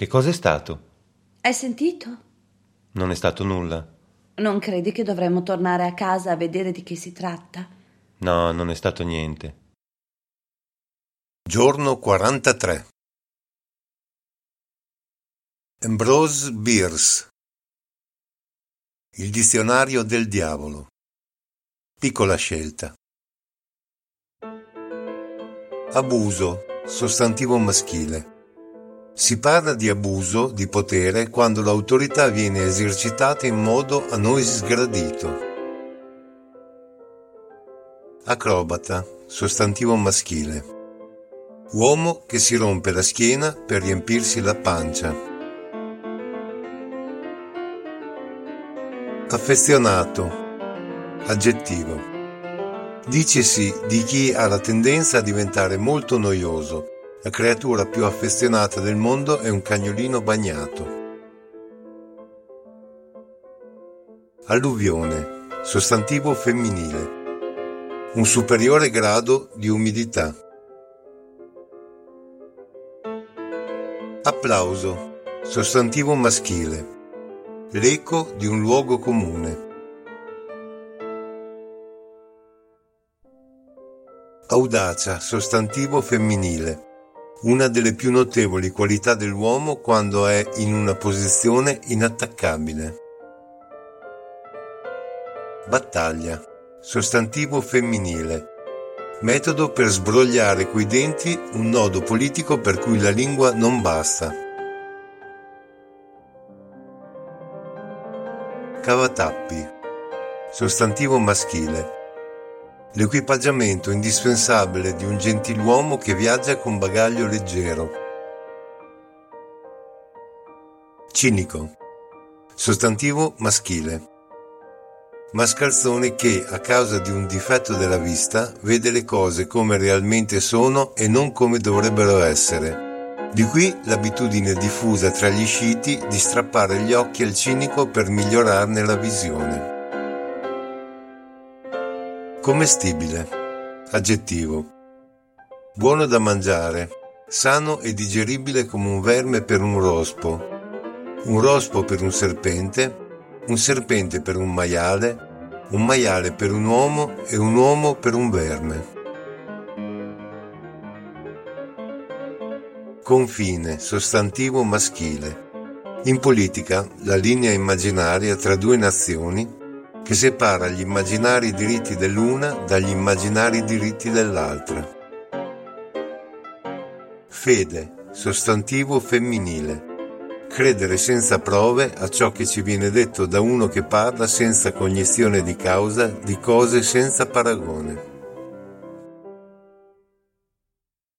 Che cosa è stato? Hai sentito? Non è stato nulla. Non credi che dovremmo tornare a casa a vedere di che si tratta? No, non è stato niente. Giorno 43 Ambrose Bierce Il dizionario del diavolo Piccola scelta Abuso, sostantivo maschile si parla di abuso di potere quando l'autorità viene esercitata in modo a noi sgradito. Acrobata, sostantivo maschile. Uomo che si rompe la schiena per riempirsi la pancia. Affezionato, aggettivo. Dicesi di chi ha la tendenza a diventare molto noioso la creatura più affezionata del mondo è un cagnolino bagnato. Alluvione, sostantivo femminile. Un superiore grado di umidità. Applauso, sostantivo maschile. L'eco di un luogo comune. Audacia, sostantivo femminile una delle più notevoli qualità dell'uomo quando è in una posizione inattaccabile. Battaglia, sostantivo femminile, metodo per sbrogliare coi denti un nodo politico per cui la lingua non basta. Cavatappi, sostantivo maschile, l'equipaggiamento indispensabile di un gentiluomo che viaggia con bagaglio leggero. Cinico. Sostantivo maschile. Mascalzone che, a causa di un difetto della vista, vede le cose come realmente sono e non come dovrebbero essere. Di qui l'abitudine diffusa tra gli sciti di strappare gli occhi al cinico per migliorarne la visione. Commestibile. Aggettivo. Buono da mangiare, sano e digeribile come un verme per un rospo, un rospo per un serpente, un serpente per un maiale, un maiale per un uomo e un uomo per un verme. Confine, sostantivo maschile. In politica, la linea immaginaria tra due nazioni che separa gli immaginari diritti dell'una dagli immaginari diritti dell'altra. Fede, sostantivo femminile. Credere senza prove a ciò che ci viene detto da uno che parla senza cognizione di causa di cose senza paragone.